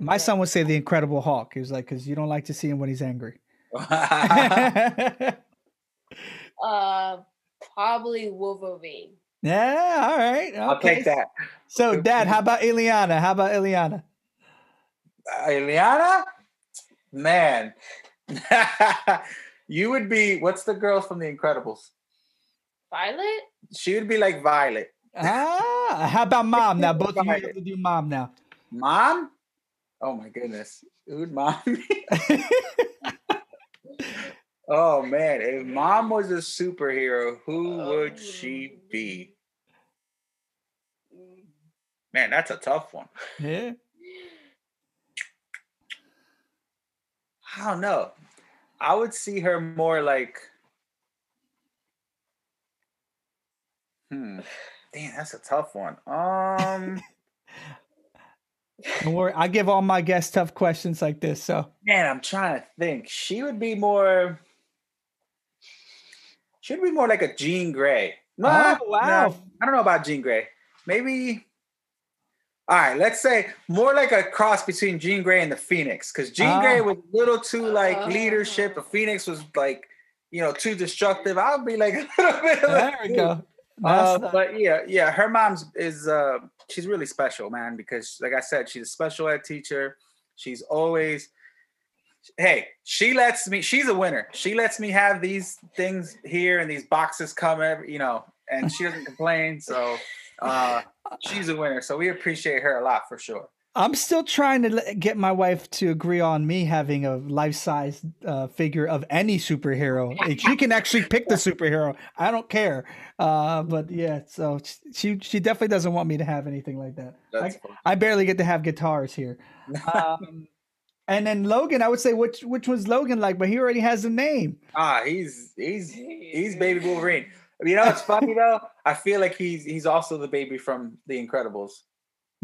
Speaker 1: My son would say the Incredible Hulk. He was like, because you don't like to see him when he's angry.
Speaker 2: Uh, probably Wolverine.
Speaker 1: yeah, all right. Okay.
Speaker 3: I'll take that.
Speaker 1: So, Dad, how about Illiana? How about Illiana?
Speaker 3: Uh, Illiana, man, you would be. What's the girl from The Incredibles?
Speaker 2: Violet?
Speaker 3: She would be like Violet.
Speaker 1: Ah, how about mom? Now, both of you have to do mom now.
Speaker 3: Mom? Oh my goodness. Who'd mom? Oh man, if mom was a superhero, who would she be? Man, that's a tough one.
Speaker 1: yeah.
Speaker 3: I don't know. I would see her more like Hmm. Damn, that's a tough one. Um
Speaker 1: Don't worry. I give all my guests tough questions like this. So,
Speaker 3: man, I'm trying to think. She would be more should be more like a Jean Grey. Nah,
Speaker 1: oh, wow.
Speaker 3: nah, I don't know about Jean Grey. Maybe. All right, let's say more like a cross between Jean Grey and the Phoenix, because Jean
Speaker 1: Ah.
Speaker 3: Grey was a little too like
Speaker 2: Oh.
Speaker 3: leadership. The Phoenix was like, you know, too destructive. I'll be like a little bit. Of
Speaker 1: There we go.
Speaker 3: Uh,
Speaker 1: not-
Speaker 3: but yeah, yeah, her mom's is uh she's really special, man, because like I said, she's a special ed teacher. She's always hey, she lets me, she's a winner. She lets me have these things here and these boxes come every, you know, and she doesn't complain. So uh she's a winner. So we appreciate her a lot for sure.
Speaker 1: I'm still trying to get my wife to agree on me having a life size uh, figure of any superhero. She can actually pick the superhero. I don't care. Uh, but yeah, so she she definitely doesn't want me to have anything like that.
Speaker 3: That's fun.
Speaker 1: I barely get to have guitars here. Um, and then Logan, I would say which which was Logan like, but he already has a name.
Speaker 3: ah, he's he's he's baby Wolverine. You know what's funny though? I feel like he's he's also the baby from The Incredibles.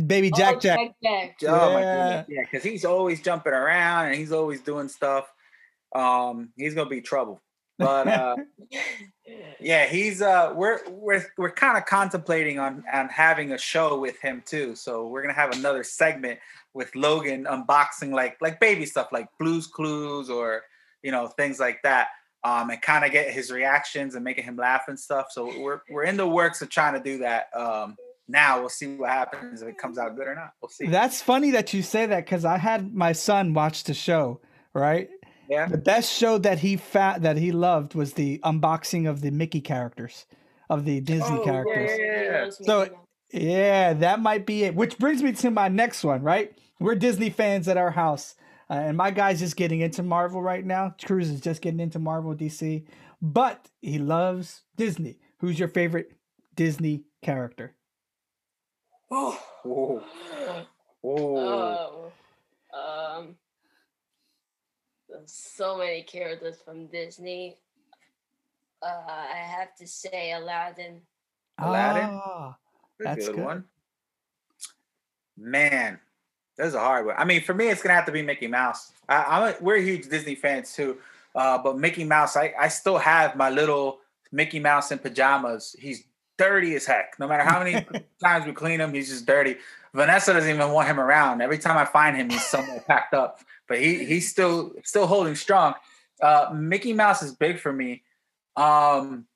Speaker 1: Baby Jack
Speaker 2: oh,
Speaker 1: Jack.
Speaker 2: Jack. Jack.
Speaker 3: Oh my
Speaker 1: Yeah.
Speaker 3: goodness. Yeah, because he's always jumping around and he's always doing stuff. Um, he's gonna be trouble. But uh Yeah, he's uh we're we're we're kind of contemplating on on having a show with him too. So we're gonna have another segment with Logan unboxing like like baby stuff like Blues Clues or you know things like that. Um, and kind of get his reactions and making him laugh and stuff. So we're we're in the works of trying to do that. Um, now we'll see what happens if it comes out good or not. We'll see.
Speaker 1: That's funny that you say that because I had my son watch the show, right?
Speaker 3: Yeah.
Speaker 1: The best show that he fa- that he loved was the unboxing of the Mickey characters, of the Disney
Speaker 3: Oh,
Speaker 1: characters.
Speaker 3: yeah, yeah, yeah.
Speaker 1: So- Yeah, that might be it. Which brings me to my next one, right? We're Disney fans at our house. Uh, and my guy's just getting into Marvel right now. Cruz is just getting into Marvel DC, but he loves Disney. Who's your favorite Disney character?
Speaker 3: Whoa. Whoa.
Speaker 2: Oh, um, there's so many characters from Disney. Uh, I have to say Aladdin.
Speaker 3: Aladdin?
Speaker 1: Ah,
Speaker 3: That's
Speaker 1: That's
Speaker 3: a good,
Speaker 1: good.
Speaker 3: one. Man, that's a hard one. I mean, for me, it's gonna have to be Mickey Mouse. I, I'm a, we're huge Disney fans too, uh, but Mickey Mouse, I, I still have my little Mickey Mouse in pajamas. He's dirty as heck. No matter how many times we clean him, he's just dirty. Vanessa doesn't even want him around. Every time I find him, he's somewhere packed up, but he he's still still holding strong. Uh, Mickey Mouse is big for me. Um,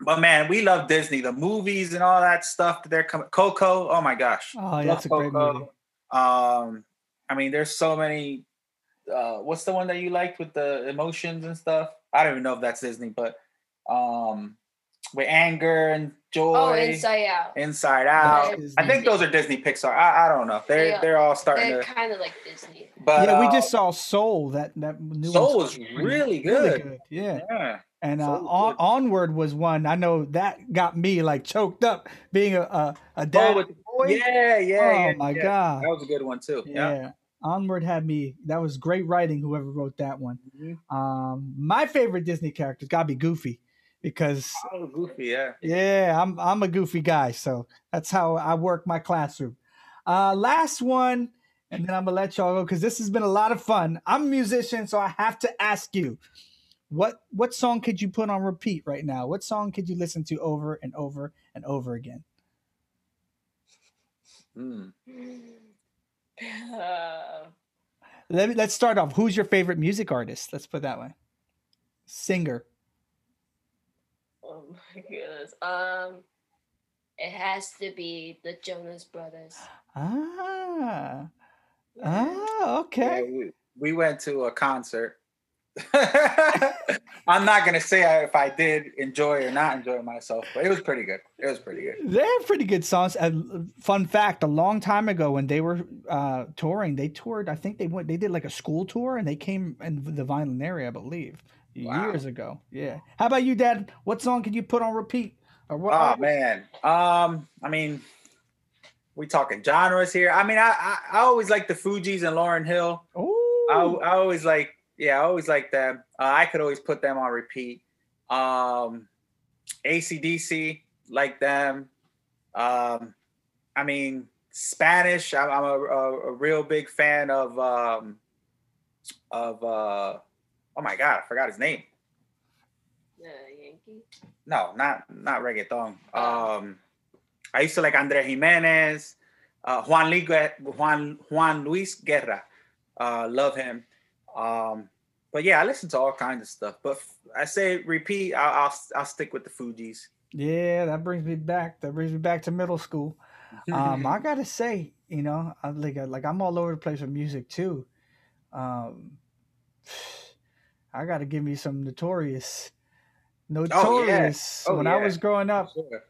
Speaker 3: but man, we love Disney, the movies and all that stuff that they're coming. Coco, oh my gosh,
Speaker 1: Oh,
Speaker 3: Love
Speaker 1: that's a great
Speaker 3: Coco.
Speaker 1: movie.
Speaker 3: Um, I mean, there's so many. Uh, what's the one that you liked with the emotions and stuff? I don't even know if that's Disney, but um, with anger and joy,
Speaker 2: Oh, Inside Out.
Speaker 3: Inside Out.
Speaker 1: That is
Speaker 3: I think those are Disney Pixar. I, I don't know. They're
Speaker 2: Yeah.
Speaker 3: they're all starting
Speaker 2: They're
Speaker 3: to.
Speaker 2: kind of like Disney.
Speaker 3: But
Speaker 1: yeah, we
Speaker 3: uh,
Speaker 1: just saw Soul. That that new
Speaker 3: Soul was really good.
Speaker 1: Yeah,
Speaker 3: Yeah.
Speaker 1: and uh,
Speaker 3: Soul was
Speaker 1: on. Onward was one. I know that got me like choked up being a a, a
Speaker 3: Oh,
Speaker 1: dad.
Speaker 3: with,
Speaker 1: boy.
Speaker 3: yeah, yeah.
Speaker 1: oh
Speaker 3: yeah,
Speaker 1: my
Speaker 3: yeah.
Speaker 1: god.
Speaker 3: That was a good one too.
Speaker 1: Yeah.
Speaker 3: Yeah.
Speaker 1: Onward had me. That was great writing. Whoever wrote that one.
Speaker 3: Mhm.
Speaker 1: Um, my favorite Disney character's got to be Goofy, because
Speaker 3: Oh, goofy. Yeah.
Speaker 1: yeah, I'm I'm a goofy guy, so that's how I work my classroom. Uh, last one, and then I'm gonna let y'all go because this has been a lot of fun. I'm a musician, so I have to ask you, what what song could you put on repeat right now? What song could you listen to over and over and over again?
Speaker 3: Mm.
Speaker 2: Uh,
Speaker 1: Let me let's start off. Who's your favorite music artist? Let's put it that way. Singer.
Speaker 2: Oh my goodness. Um, it has to be the Jonas Brothers.
Speaker 1: Ah. Ah,
Speaker 3: Yeah,
Speaker 1: okay.
Speaker 3: we, we went to a concert. I'm not gonna say if I did enjoy or not enjoy myself, but it was pretty good. It was pretty good.
Speaker 1: They're pretty good songs. Uh, fun fact: a long time ago, when they were uh, touring, they toured. I think they went. They did like a school tour, and they came in the Vineland area, I believe,
Speaker 3: Wow.
Speaker 1: years ago. Yeah. How about you, Dad? What song could you put on repeat? Or what?
Speaker 3: Oh man. Um, I mean, we talking genres here. I mean, I I, I always like the Fugees and Lauryn Hill. I,
Speaker 1: Oh,
Speaker 3: I always like, yeah, I always like them. Uh, I could always put them on repeat. Um, ACDC, like them. Um, I mean, Spanish. I'm, I'm a, a, a real big fan of um, of uh, oh my god, I forgot his name.
Speaker 2: The Yankee.
Speaker 3: No, not not reggaeton. Um, I used to like Andre Jimenez, uh, Juan, Li- Juan Juan Luis Guerra. Uh, love him. Um, but yeah, I listen to all kinds of stuff. But f- I say repeat. I'll, I'll I'll stick with the Fugees.
Speaker 1: yeah. That brings me back. That brings me back to middle school. um, I gotta say, you know, I like like I'm all over the place with music too. Um, I gotta give me some Notorious, oh, Notorious.
Speaker 3: Oh,
Speaker 1: when I was growing up,
Speaker 3: Sure.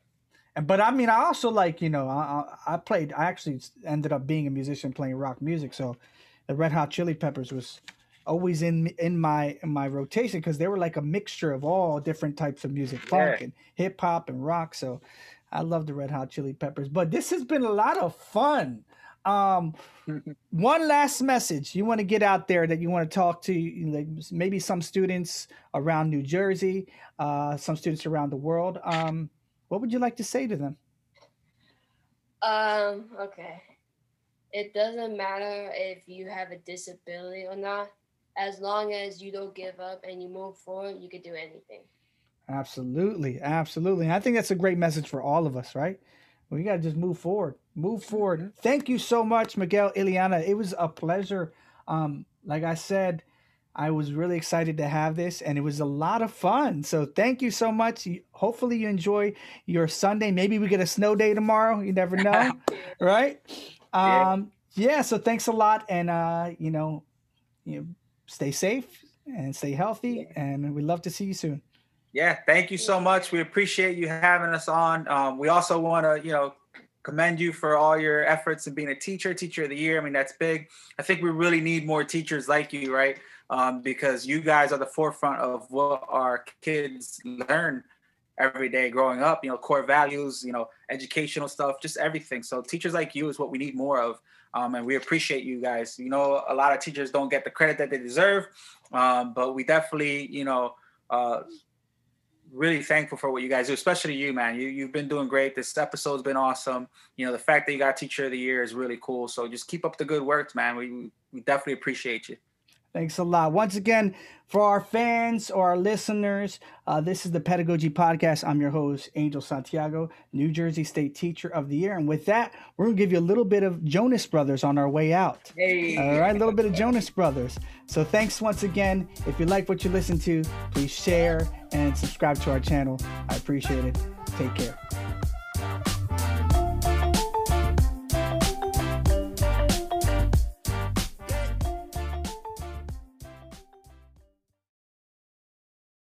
Speaker 1: and but I mean, I also like you know, I I played. I actually ended up being a musician playing rock music. So, the Red Hot Chili Peppers was always in in my in my rotation because they were like a mixture of all different types of music, funk
Speaker 3: Yeah.
Speaker 1: and hip hop and rock. So, I love the Red Hot Chili Peppers. But this has been a lot of fun. Um, one last message you want to get out there that you want to talk to like maybe some students around New Jersey, uh, some students around the world. Um, what would you like to say to them?
Speaker 2: Um, okay. It doesn't matter if you have a disability or not. As long as you don't give up and you move forward, you can do anything.
Speaker 1: Absolutely, absolutely. And I think that's a great message for all of us, right? We got to just move forward. Move forward. Thank you so much, Miguel Illiana. It was a pleasure. Um, like I said, I was really excited to have this and it was a lot of fun. So thank you so much. Hopefully you enjoy your Sunday. Maybe we get a snow day tomorrow. You never know. right? Um, yeah. yeah. So thanks a lot. And, uh, you know, you know, stay safe and stay healthy. And we'd love to see you soon.
Speaker 3: Yeah. Thank you so much. We appreciate you having us on. Um, we also want to, you know, commend you for all your efforts in being a teacher, teacher of the year. I mean, that's big. I think we really need more teachers like you, right? um, because you guys are the forefront of what our kids learn every day growing up you know core values you know educational stuff just everything so teachers like you is what we need more of um, and we appreciate you guys you know a lot of teachers don't get the credit that they deserve um, but we definitely you know uh, really thankful for what you guys do especially you man. You, you've been doing great. This episode's been awesome. You know the fact that you got teacher of the year is really cool. So just keep up the good work man. We, we definitely appreciate you
Speaker 1: Thanks a lot. Once again, for our fans or our listeners, uh, this is the Pedagogy Podcast. I'm your host, Angel Santiago, New Jersey State Teacher of the Year. And with that, we're going to give you a little bit of Jonas Brothers on our way out. Hey. All right, a little bit of Jonas Brothers. So thanks once again. If you like what you listen to, please share and subscribe to our channel. I appreciate it. Take care.